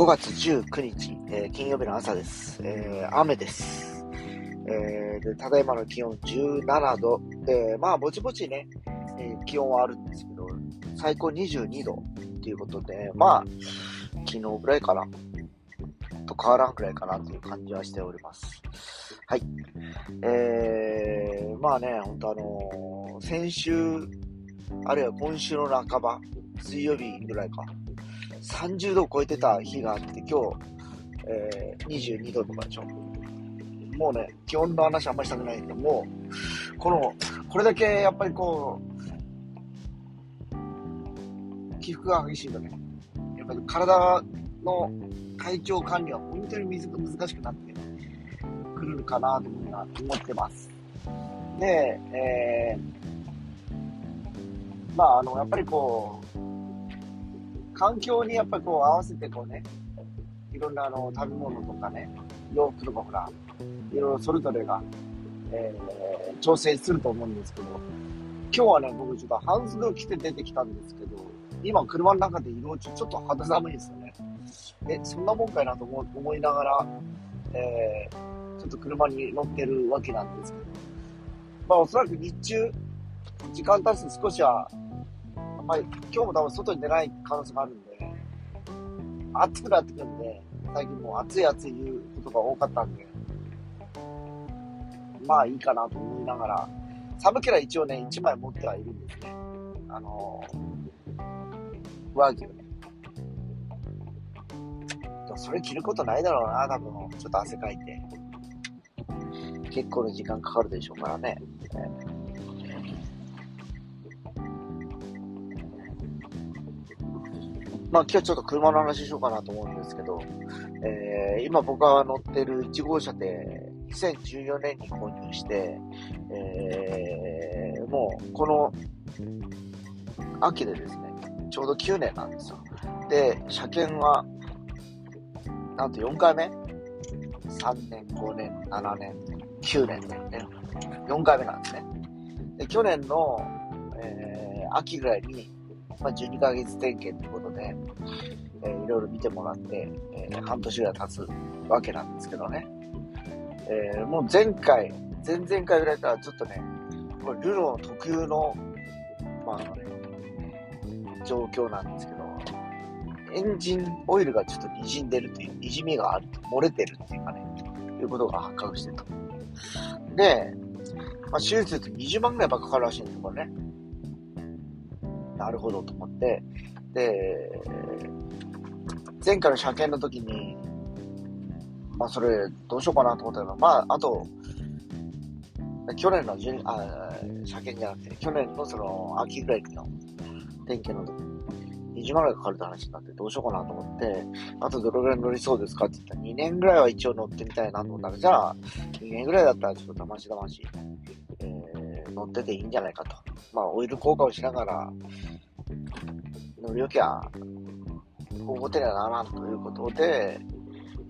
5月19日、えー金曜日の朝です。えー雨です。えーで、ただいまの気温17度。で、まあ、ぼちぼちね、え気温はあるんですけど、最高22度っていうことで、まあ、昨日ぐらいかな。と変わらんくらいかなという感じはしております。はい。えー、まあね、本当あの先週、あるいは今週の半ば、水曜日ぐらいか、30度を超えてた日があって、今日、えー、22度とかでしょ。もうね、気温の話あんまりしたくないけど、もう、この、これだけやっぱりこう、起伏が激しいとね、やっぱり体の体調管理は本当に難難しくなってくるかなというふうには思ってます。で、えー、まあ、あの、やっぱりこう、環境にやっぱりこう合わせてこうね、いろんなあの食べ物とかね、洋服とかほら、いろいろそれぞれが、えー調整すると思うんですけど、今日はね、僕ちょっと半袖を着て出てきたんですけど、今車の中で移動中ちょっと肌寒いですよね。え、そんなもんかいなと思思いながら、えーちょっと車に乗ってるわけなんですけど、まあおそらく日中、時間経つと少しは、まあ今日も多分外に出ない可能性があるんで、暑くなってくるんで、最近もう暑い暑い言うことが多かったんで、まあいいかなと思いながら、寒ければ一応ね、1枚持ってはいるんですね。あのー、上着をね。それ着ることないだろうな、多分。ちょっと汗かいて。結構の時間かかるでしょうからね。まあ今日ちょっと車の話しようかなと思うんですけど、えー今僕が乗ってる1号車で2014年に購入して、えーもうこの秋でですね、ちょうど9年なんですよ。で、車検は、なんと4回目 ?3 年、5年、7年、9年だよね。4回目なんですね。で、去年の、えー秋ぐらいに、まあ、12ヶ月点検ということで、えーいろいろ見てもらって、えー半年ぐらい経つわけなんですけどね。えーもう前回、前々回ぐらいからちょっとね、これルノー特有の、まああのね、状況なんですけど、エンジンオイルがちょっと滲んでるという、滲みがあると、漏れてるっていうかね、いうことが発覚してると。で、まあ、手術すると20万ぐらいばっかかるらしいんですよ、これね。なるほどと思って、で、前回の車検の時に、まあそれどうしようかなと思ったけど、まああと、去年の12あ車検じゃなくて、去年のその秋ぐらいの点検の時に20万ぐらいかかるって話になってどうしようかなと思って、あとどれぐらい乗りそうですかって言ったら2年ぐらいは一応乗ってみたいなと思ったら、じゃあ2年ぐらいだったらちょっとだましだまし、乗ってていいんじゃないかと。まあオイル交換をしながら乗り置きゃ大ごてにはならんということで、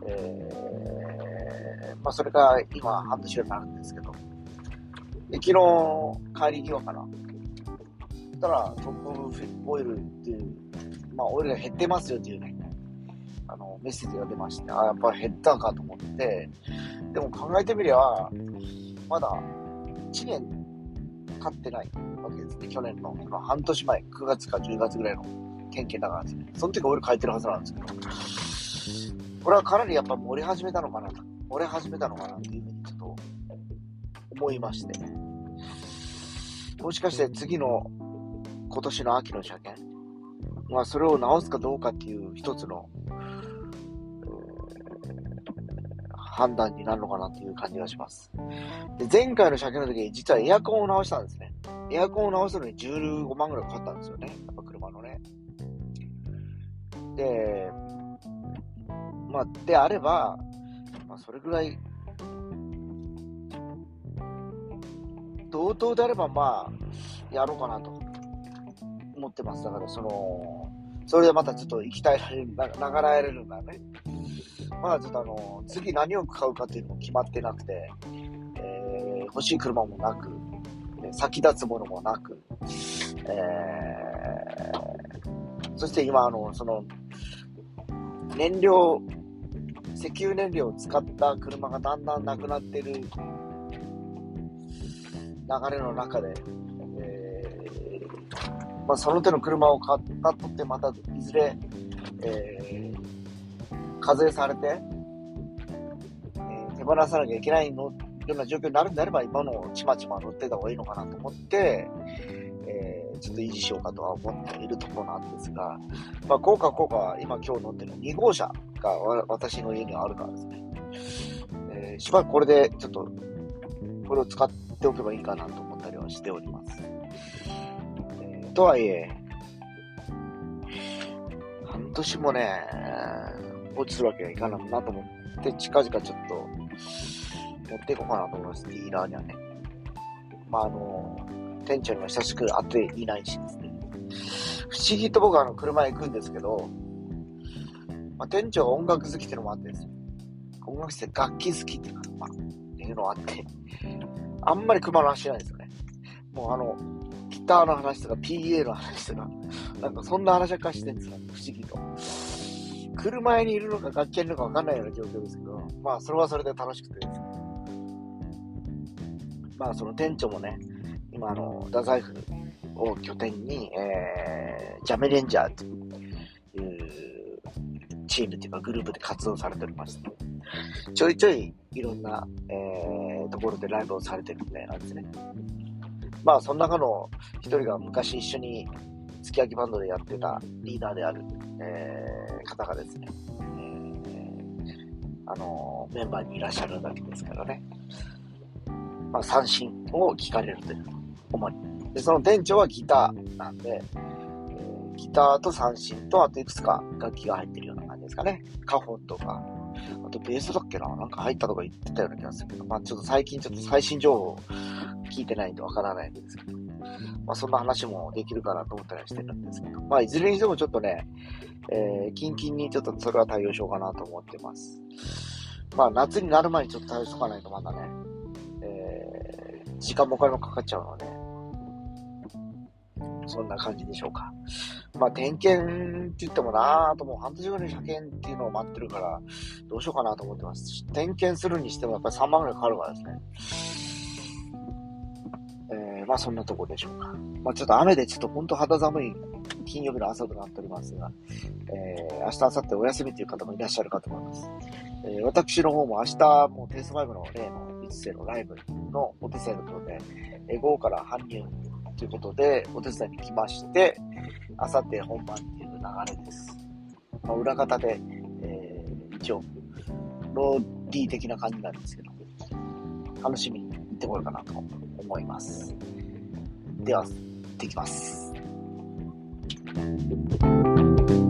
えーまあ、それが今半年ぐらいになるんですけど、で昨日帰り際かな。そしたら、トップオイルっていう、まあ、オイルが減ってますよっていうね、あの、メッセージが出まして、あ、やっぱり減ったかと思って、でも考えてみりゃ、まだ1年経ってないわけですね。去年のその半年前、9月か10月ぐらいの点検だからですね。その時オイル変えてるはずなんですけど、これはかなりやっぱ漏れ始めたのかなと、漏れ始めたのかなっていうふうにちょっと思いまして、もしかして次の今年の秋の車検、まあそれを直すかどうかっていう一つの、判断になるのかなっていう感じがします。で前回の車検の時に実はエアコンを直したんですね。エアコンを直すのに15万ぐらいかかったんですよね。やっぱ車のね。で、まあ、であれば、まあ、それぐらい、同等であれば、まあ、やろうかなと思ってます。だから、その、それでまたちょっと行きたいられる、ながらえれるんだね。まだちょっとあの、次何を買うかっていうのも決まってなくて、えー欲しい車もなく、先立つものもなく、えーそして今、あの、その、燃料、石油燃料を使った車がだんだんなくなってる流れの中で、えー、まあ、その手の車を買ったとって、またいずれ、えー、課税されて、えー、手放さなきゃいけないのような状況になるんであれば、今のちまちま乗ってた方がいいのかなと思って、えー、ちょっと維持しようかとは思っているところなんですが、まあ、効果効果、今今日乗ってる2号車が私の家にはあるからですね、えー、しばらくこれでちょっと、これを使っておけばいいかなと思ったりはしております。えー、とはいえ、半年もね、放置するわけにはいかないなと思って、近々ちょっと、持っていこうかなと思います、ディーラーにはね。まあ、あの、店長にも親しく会っていないしですね。不思議と僕はあの車へ行くんですけど、まあ、店長が音楽好きっていうのもあってですよ。音楽って楽器好きっていうか、まあ、っていうのがあって、あんまり車の話しないんですよね。もうあの、ギターの話とか PA の話とか、なんかそんな話ばっかしてるんですよ、不思議と。車にいるのか楽器にいるのかわかんないような状況ですけど、まあそれはそれで楽しくてですね。まあその店長もね、今あの、太宰府を拠点に、えー、ジャメレンジャーというチームというかグループで活動されておりまして、ちょいちょいいろんな、えー、ところでライブをされてるみたいなんですね。まあその中の一人が昔一緒に月焼きバンドでやってたリーダーである、えー、方がですね、え、あのメンバーにいらっしゃるだけですからね、まあ、三振を聞かれるという、主に。で、その店長はギターなんで、えー、ギターと三振と、あといくつか楽器が入ってるような感じですかね。カホンとか、あとベースだっけな？なんか入ったとか言ってたような気がするけど、まあちょっと最近ちょっと最新情報聞いてないんでわからないんですけど、まあそんな話もできるかなと思ったりはしてるんですけど、まあいずれにしてもちょっとね、えー、キンキンにちょっとそれは対応しようかなと思ってます。まあ夏になる前にちょっと対応しとかないとまだね、えー、時間もお金もかかっちゃうので、そんな感じでしょうか。まあ、点検って言ってもなぁと、もう半年後に車検っていうのを待ってるから、どうしようかなと思ってます。点検するにしてもやっぱり3万ぐらいかかるからですね。えー、まあそんなとこでしょうか。まあちょっと雨でちょっと本当肌寒い金曜日の朝となっておりますが、えー、明日、明後日お休みという方もいらっしゃるかと思います。えー、私の方も明日、もうテイスト5の例の一世のライブのお手伝いのことで、えー、午後から搬入ということで、お手伝いに来まして、あさって本番っていう流れです。まあ、裏方で、えー、一応、ローディー的な感じなんですけど、楽しみに行ってこようかなと思います。では、行ってきます。Thank you.